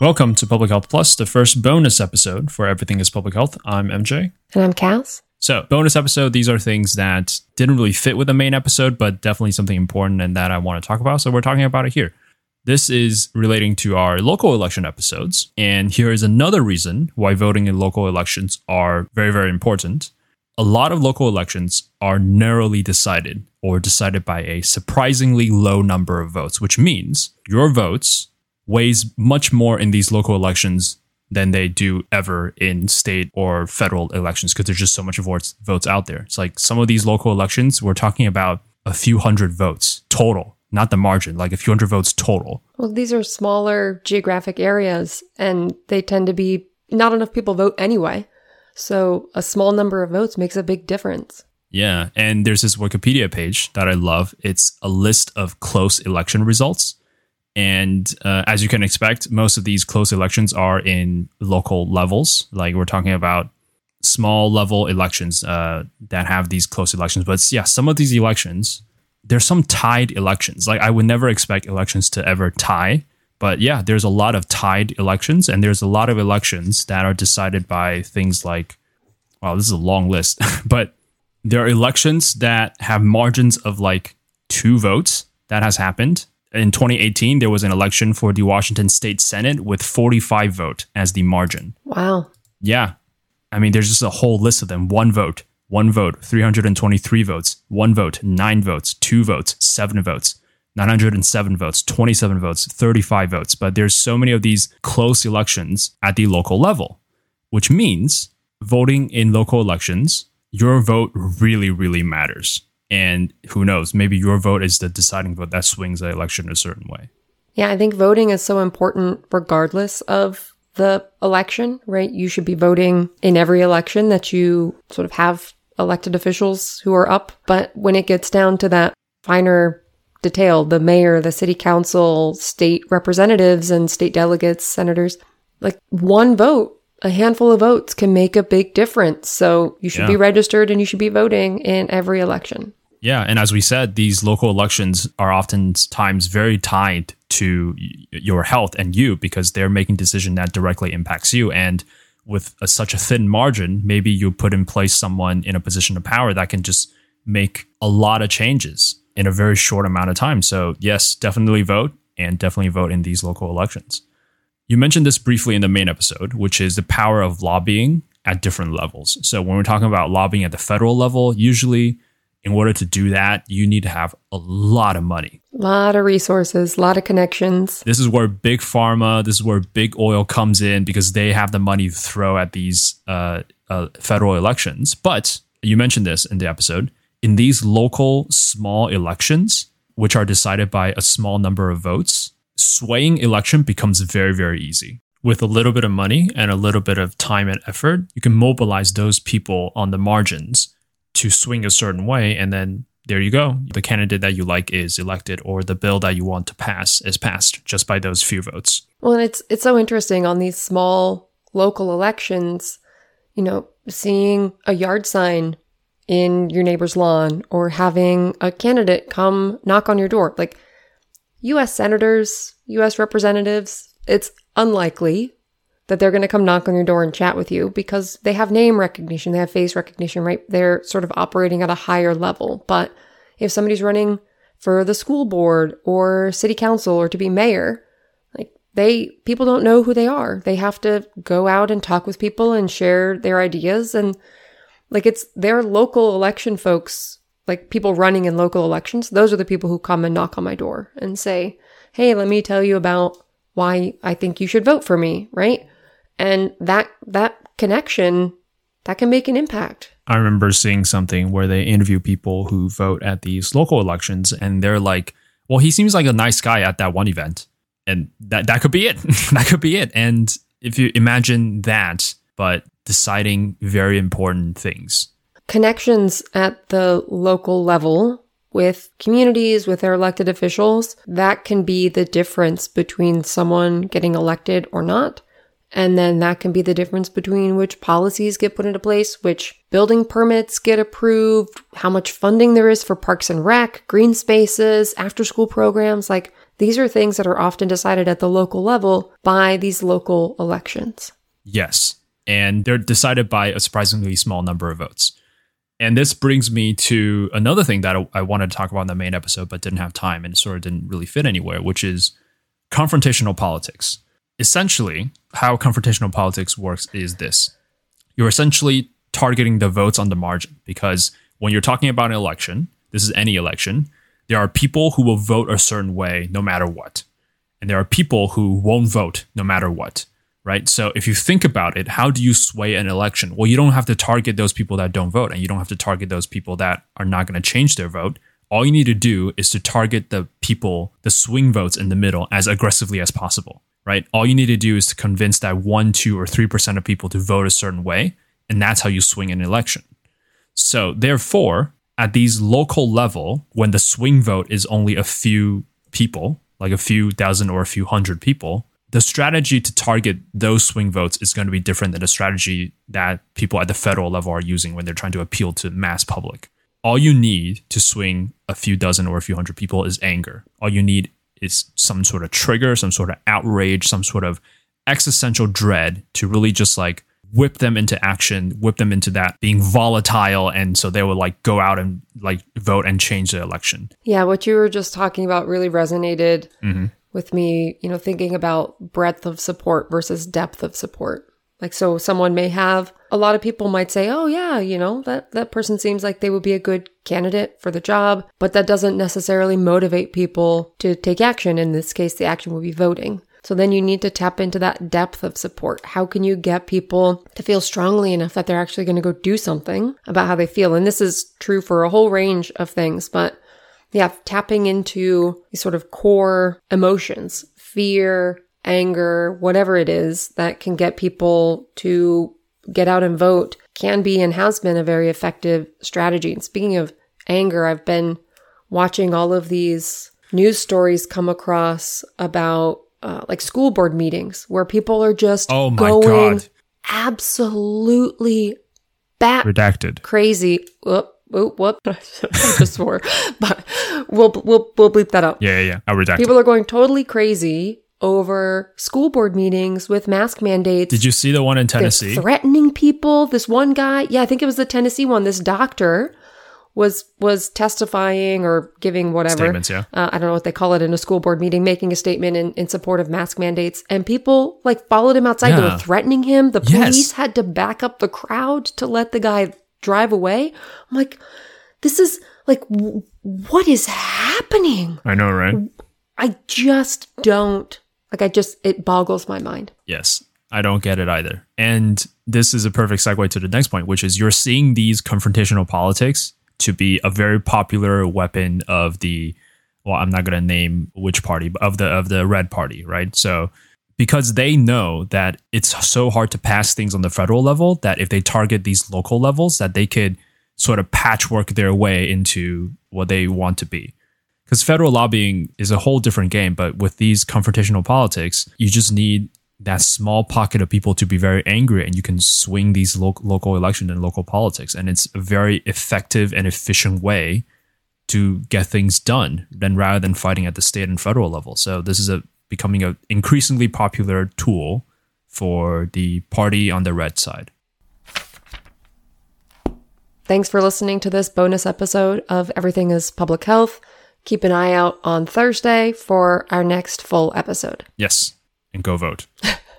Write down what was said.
Welcome to Public Health Plus, the first bonus episode for Everything is Public Health. I'm MJ. And I'm Cass. So, bonus episode, these are things that didn't really fit with the main episode, but definitely something important and that I want to talk about. So, we're talking about it here. This is relating to our local election episodes. And here is another reason why voting in local elections are very, very important. A lot of local elections are narrowly decided or decided by a surprisingly low number of votes, which means your votes weighs much more in these local elections than they do ever in state or federal elections because there's just so much votes votes out there. It's like some of these local elections, we're talking about a few hundred votes total, not the margin, like a few hundred votes total. Well, these are smaller geographic areas and they tend to be not enough people vote anyway. So a small number of votes makes a big difference. Yeah. And there's this Wikipedia page that I love. It's a list of close election results. And uh, as you can expect, most of these close elections are in local levels. Like we're talking about small level elections uh, that have these close elections. But yeah, some of these elections, there's some tied elections. Like I would never expect elections to ever tie. But yeah, there's a lot of tied elections, and there's a lot of elections that are decided by things like, wow, this is a long list, but there are elections that have margins of like two votes. That has happened in 2018, there was an election for the Washington State Senate with 45 vote as the margin. Wow. Yeah. I mean, there's just a whole list of them. One vote, one vote, 323 votes, one vote, nine votes, two votes, seven votes, 907 votes, 27 votes, 35 votes. But there's so many of these close elections at the local level, which means voting in local elections, your vote really, really matters. And who knows, maybe your vote is the deciding vote that swings the election a certain way. Yeah, I think voting is so important regardless of the election, right? You should be voting in every election that you sort of have elected officials who are up. But when it gets down to that finer detail, the mayor, the city council, state representatives, and state delegates, senators, like one vote a handful of votes can make a big difference. So you should yeah. be registered and you should be voting in every election. Yeah, and as we said, these local elections are oftentimes very tied to your health and you because they're making decision that directly impacts you. And with a, such a thin margin, maybe you put in place someone in a position of power that can just make a lot of changes in a very short amount of time. So yes, definitely vote and definitely vote in these local elections. You mentioned this briefly in the main episode, which is the power of lobbying at different levels. So when we're talking about lobbying at the federal level, usually in order to do that, you need to have a lot of money. A lot of resources, a lot of connections. This is where big pharma, this is where big oil comes in because they have the money to throw at these uh, uh, federal elections. But you mentioned this in the episode. In these local small elections, which are decided by a small number of votes, swaying election becomes very, very easy. With a little bit of money and a little bit of time and effort, you can mobilize those people on the margins to swing a certain way and then there you go. The candidate that you like is elected or the bill that you want to pass is passed just by those few votes. Well and it's it's so interesting on these small local elections you know seeing a yard sign in your neighbor's lawn or having a candidate come knock on your door. Like US senators US representatives it's unlikely that they're going to come knock on your door and chat with you because they have name recognition, they have face recognition, right? They're sort of operating at a higher level. But if somebody's running for the school board or city council or to be mayor, like they, people don't know who they are. They have to go out and talk with people and share their ideas. And like it's their local election folks, like people running in local elections. Those are the people who come and knock on my door and say, Hey, let me tell you about why I think you should vote for me, right? And that that connection that can make an impact. I remember seeing something where they interview people who vote at these local elections and they're like, "Well, he seems like a nice guy at that one event." And that that could be it. that could be it. And if you imagine that but deciding very important things. Connections at the local level with communities, with their elected officials, that can be the difference between someone getting elected or not and then that can be the difference between which policies get put into place, which building permits get approved, how much funding there is for parks and rec, green spaces, after school programs. Like these are things that are often decided at the local level by these local elections. Yes. And they're decided by a surprisingly small number of votes. And this brings me to another thing that I wanted to talk about in the main episode, but didn't have time and sort of didn't really fit anywhere, which is confrontational politics. Essentially, how confrontational politics works is this you're essentially targeting the votes on the margin because when you're talking about an election, this is any election, there are people who will vote a certain way no matter what. And there are people who won't vote no matter what right? So if you think about it, how do you sway an election? Well, you don't have to target those people that don't vote, and you don't have to target those people that are not going to change their vote. All you need to do is to target the people, the swing votes in the middle as aggressively as possible, right? All you need to do is to convince that one, two, or 3% of people to vote a certain way. And that's how you swing an election. So therefore, at these local level, when the swing vote is only a few people, like a few dozen or a few hundred people, the strategy to target those swing votes is going to be different than the strategy that people at the federal level are using when they're trying to appeal to mass public. All you need to swing a few dozen or a few hundred people is anger. All you need is some sort of trigger, some sort of outrage, some sort of existential dread to really just like whip them into action, whip them into that being volatile. And so they will like go out and like vote and change the election. Yeah, what you were just talking about really resonated. Mm-hmm with me, you know, thinking about breadth of support versus depth of support. Like, so someone may have, a lot of people might say, oh, yeah, you know, that, that person seems like they would be a good candidate for the job, but that doesn't necessarily motivate people to take action. In this case, the action would be voting. So then you need to tap into that depth of support. How can you get people to feel strongly enough that they're actually going to go do something about how they feel? And this is true for a whole range of things, but yeah, tapping into these sort of core emotions, fear, anger, whatever it is that can get people to get out and vote can be and has been a very effective strategy. And speaking of anger, I've been watching all of these news stories come across about uh, like school board meetings where people are just oh going God. absolutely bat redacted crazy. Whoop, whoop, whoop. I just swore, but we'll we'll we'll bleep that out. Yeah, yeah, yeah. I'll redact. People are going totally crazy over school board meetings with mask mandates. Did you see the one in Tennessee? They're threatening people. This one guy, yeah, I think it was the Tennessee one. This doctor was was testifying or giving whatever statements. Yeah, uh, I don't know what they call it in a school board meeting, making a statement in, in support of mask mandates, and people like followed him outside. Yeah. They were threatening him. The police yes. had to back up the crowd to let the guy drive away. I'm like, this is like, w- what is happening? I know, right? I just don't, like, I just, it boggles my mind. Yes. I don't get it either. And this is a perfect segue to the next point, which is you're seeing these confrontational politics to be a very popular weapon of the well, I'm not going to name which party, but of the of the red party, right? So because they know that it's so hard to pass things on the federal level that if they target these local levels that they could sort of patchwork their way into what they want to be because federal lobbying is a whole different game but with these confrontational politics you just need that small pocket of people to be very angry and you can swing these lo- local elections and local politics and it's a very effective and efficient way to get things done than rather than fighting at the state and federal level so this is a becoming an increasingly popular tool for the party on the red side. Thanks for listening to this bonus episode of Everything is Public Health. Keep an eye out on Thursday for our next full episode. Yes, and go vote.